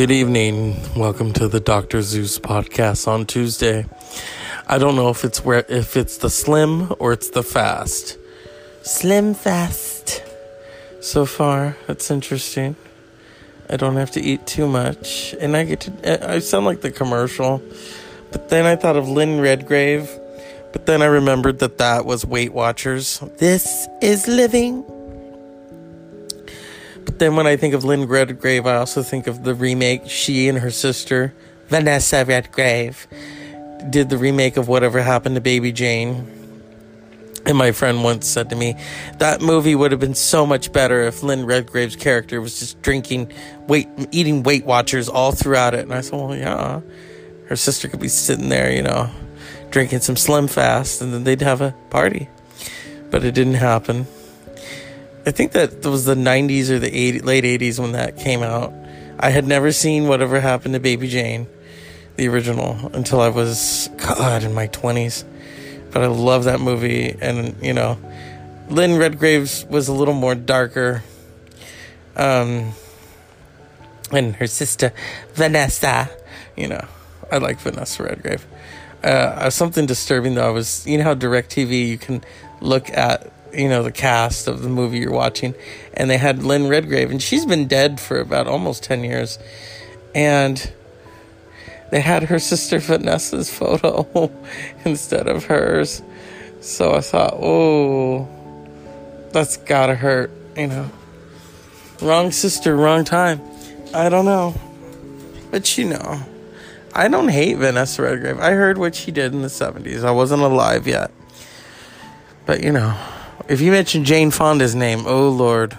Good evening. Welcome to the Dr. Zeus podcast on Tuesday. I don't know if it's where if it's the slim or it's the fast. Slim fast. So far, that's interesting. I don't have to eat too much, and I get to. I sound like the commercial, but then I thought of Lynn Redgrave, but then I remembered that that was Weight Watchers. This is living. But then when I think of Lynn Redgrave, I also think of the remake. She and her sister, Vanessa Redgrave, did the remake of Whatever Happened to Baby Jane. And my friend once said to me, that movie would have been so much better if Lynn Redgrave's character was just drinking, weight, eating Weight Watchers all throughout it. And I said, well, yeah. Her sister could be sitting there, you know, drinking some Slim Fast, and then they'd have a party. But it didn't happen. I think that was the 90s or the 80, late 80s when that came out. I had never seen Whatever Happened to Baby Jane, the original, until I was, God, in my 20s. But I love that movie. And, you know, Lynn Redgrave's was a little more darker. Um, and her sister, Vanessa, you know, I like Vanessa Redgrave. Uh, something disturbing though, I was, you know how DirecTV, you can look at you know the cast of the movie you're watching and they had lynn redgrave and she's been dead for about almost 10 years. And they had her sister vanessa's photo instead of hers. So i thought oh that's gotta hurt you know. Wrong sister wrong time. I don't know. But you know i don't hate vanessa redgrave. I heard what she did in the 70s i wasn't alive yet. But you know if you mention Jane Fonda's name, oh Lord.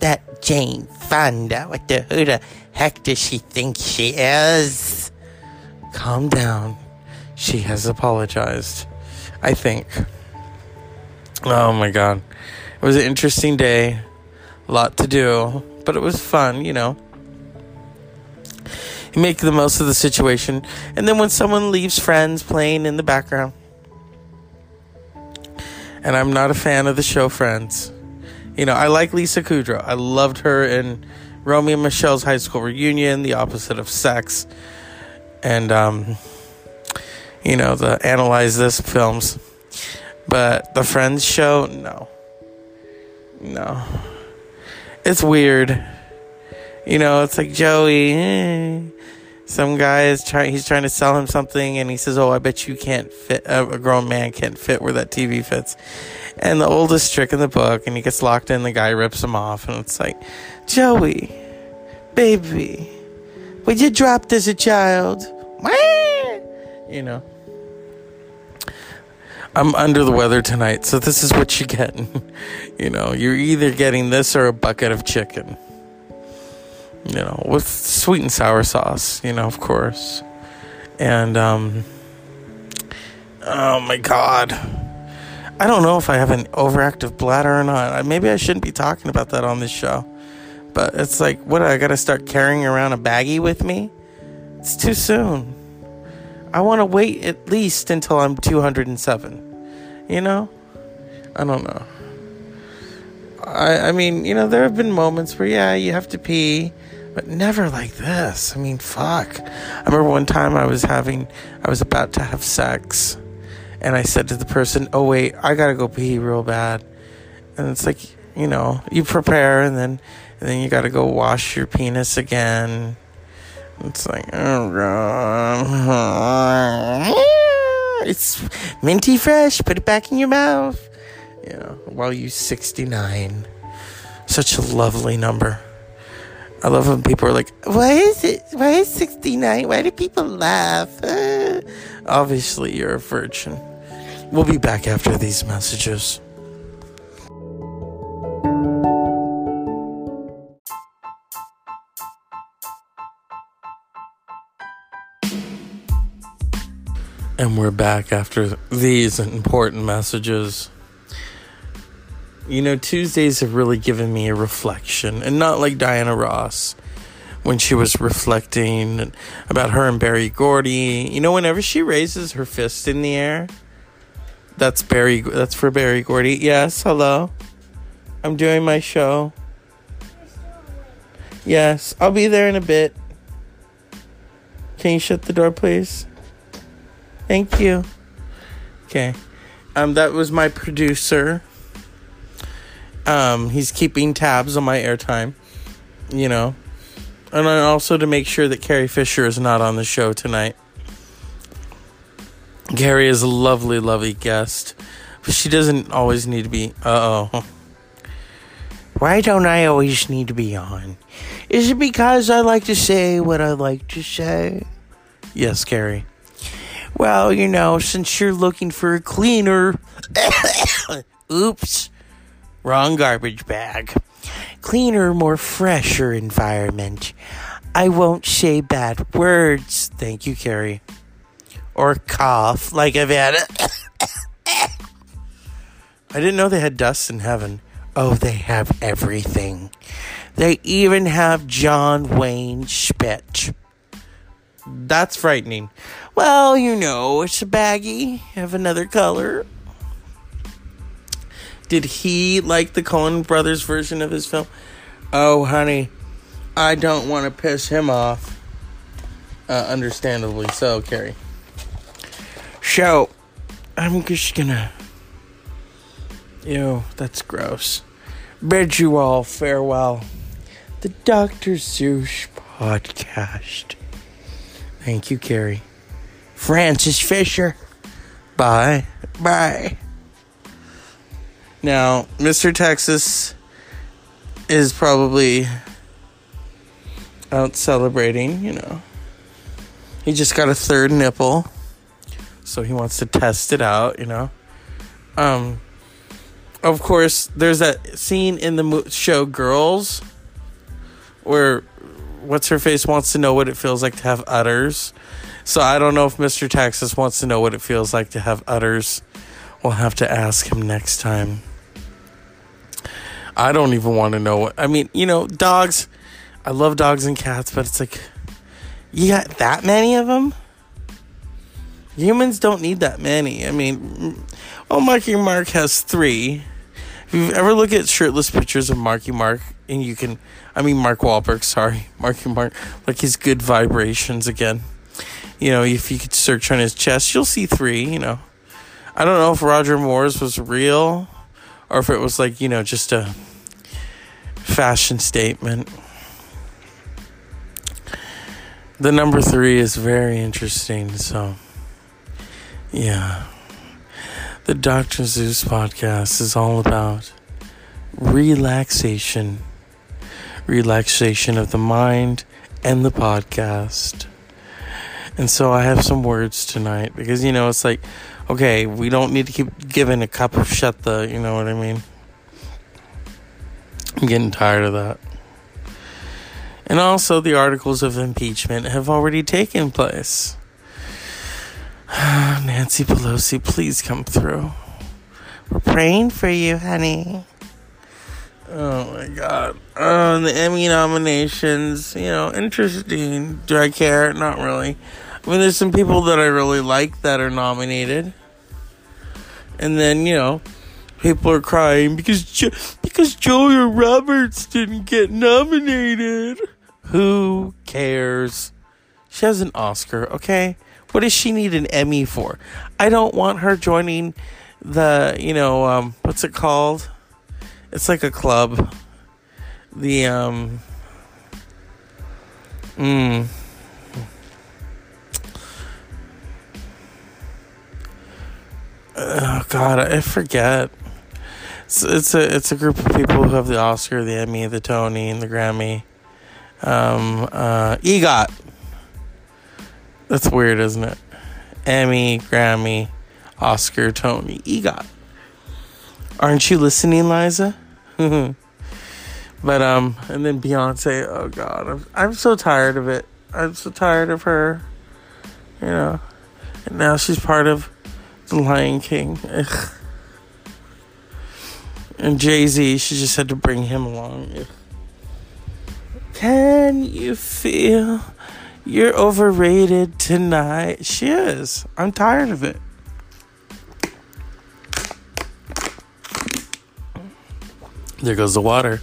That Jane Fonda, what the who the heck does she think she is? Calm down. She has apologized. I think. Oh my god. It was an interesting day. A lot to do. But it was fun, you know. You make the most of the situation. And then when someone leaves friends playing in the background, and I'm not a fan of the show Friends. You know, I like Lisa Kudrow. I loved her in Romy and Michele's high school reunion, The Opposite of Sex, and um, you know the Analyze This films. But the Friends show, no, no, it's weird. You know, it's like Joey. Eh some guy is trying he's trying to sell him something and he says oh i bet you can't fit a grown man can't fit where that tv fits. And the oldest trick in the book and he gets locked in the guy rips him off and it's like joey baby were you dropped as a child? You know? I'm under the weather tonight so this is what you get. You know you're either getting this or a bucket of chicken you know, with sweet and sour sauce, you know, of course. And, um, oh my God. I don't know if I have an overactive bladder or not. Maybe I shouldn't be talking about that on this show. But it's like, what, I gotta start carrying around a baggie with me? It's too soon. I wanna wait at least until I'm 207. You know? I don't know. I, I mean, you know, there have been moments where, yeah, you have to pee but never like this. I mean, fuck. I remember one time I was having, I was about to have sex, and I said to the person, "Oh wait, I gotta go pee real bad," and it's like, you know, you prepare, and then, and then you gotta go wash your penis again. It's like, oh god, it's minty fresh. Put it back in your mouth. You know, while you sixty nine, such a lovely number. I love when people are like, why is it, why is 69? Why do people laugh? Obviously, you're a virgin. We'll be back after these messages. And we're back after these important messages you know, Tuesdays have really given me a reflection, and not like Diana Ross when she was reflecting about her and Berry Gordy. You know, whenever she raises her fist in the air, that's Berry. That's for Berry Gordy. Yes, hello. I'm doing my show. Yes, I'll be there in a bit. Can you shut the door, please? Thank you. Okay. Um, that was my producer. Um, he's keeping tabs on my airtime, you know, and also to make sure that Carrie Fisher is not on the show tonight. Carrie is a lovely, lovely guest, but she doesn't always need to be. Uh oh. Why don't I always need to be on? Is it because I like to say what I like to say? Yes, Carrie. Well, you know, since you're looking for a cleaner. Oops. Wrong garbage bag. Cleaner, more fresher environment. I won't say bad words. Thank you, Carrie. Or cough like I've had. I didn't know they had dust in heaven. Oh, they have everything. They even have John Wayne spit. That's frightening. Well, you know, it's a baggie of another color. Did he like the Coen brothers version of his film? Oh, honey, I don't want to piss him off. Uh, understandably so, Carrie. So, I'm just gonna. Ew, that's gross. Bid you all farewell. The Dr. Zeus podcast. Thank you, Carrie. Frances Fisher. Bye. Bye. Now, Mr. Texas is probably out celebrating, you know. He just got a third nipple, so he wants to test it out, you know. Um, of course, there's that scene in the show Girls where what's her face wants to know what it feels like to have udders. So I don't know if Mr. Texas wants to know what it feels like to have udders. We'll have to ask him next time. I don't even want to know. I mean, you know, dogs. I love dogs and cats, but it's like, you got that many of them? Humans don't need that many. I mean, mm, oh, Marky Mark has three. If you ever look at shirtless pictures of Marky Mark, and you can, I mean, Mark Wahlberg, sorry, Marky Mark, like his good vibrations again. You know, if you could search on his chest, you'll see three, you know. I don't know if Roger Moore's was real or if it was like, you know, just a fashion statement. The number three is very interesting, so yeah. The Dr. Zeus podcast is all about relaxation, relaxation of the mind and the podcast. And so I have some words tonight because, you know, it's like, okay, we don't need to keep giving a cup of shut the, you know what I mean? I'm getting tired of that. And also, the articles of impeachment have already taken place. Nancy Pelosi, please come through. We're praying for you, honey. Oh my god. Uh, the Emmy nominations, you know, interesting. Do I care? Not really. I mean, there's some people that I really like that are nominated. And then, you know, people are crying because jo- because Julia Roberts didn't get nominated. Who cares? She has an Oscar, okay? What does she need an Emmy for? I don't want her joining the, you know, um, what's it called? It's like a club. The um mm, Oh God, I forget. It's it's a it's a group of people who have the Oscar, the Emmy, the Tony, and the Grammy. Um, uh, EGOT. That's weird, isn't it? Emmy, Grammy, Oscar, Tony, EGOT. Aren't you listening, Liza? but um, and then Beyonce. Oh God, I'm I'm so tired of it. I'm so tired of her. You know, and now she's part of the Lion King. Ugh. And Jay Z, she just had to bring him along. Ugh. Can you feel you're overrated tonight? She is. I'm tired of it. There goes the water.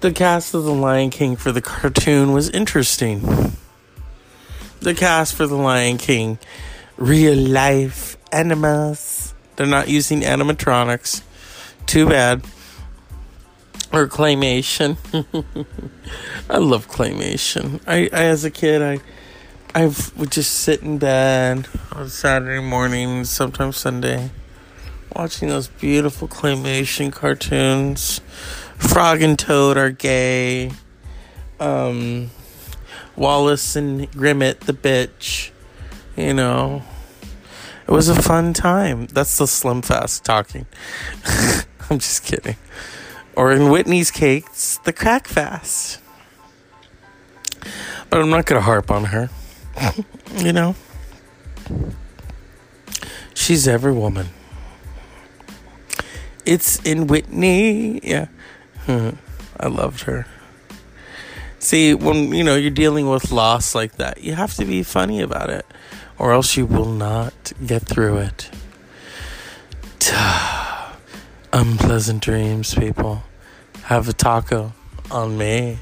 the cast of The Lion King for the cartoon was interesting. The cast for The Lion King, real life animals. They're not using animatronics. Too bad. Or claymation. I love claymation. I, I as a kid I I would just sit in bed on Saturday mornings, sometimes Sunday, watching those beautiful claymation cartoons. Frog and Toad are gay. Um, Wallace and Gromit the bitch. You know, it was a fun time. That's the Slim Fast talking. I'm just kidding. Or in Whitney's Cakes, the Crack Fast. But I'm not going to harp on her. you know, she's every woman. It's in Whitney. Yeah. I loved her. See, when you know you're dealing with loss like that, you have to be funny about it, or else you will not get through it. Unpleasant dreams, people. Have a taco on me.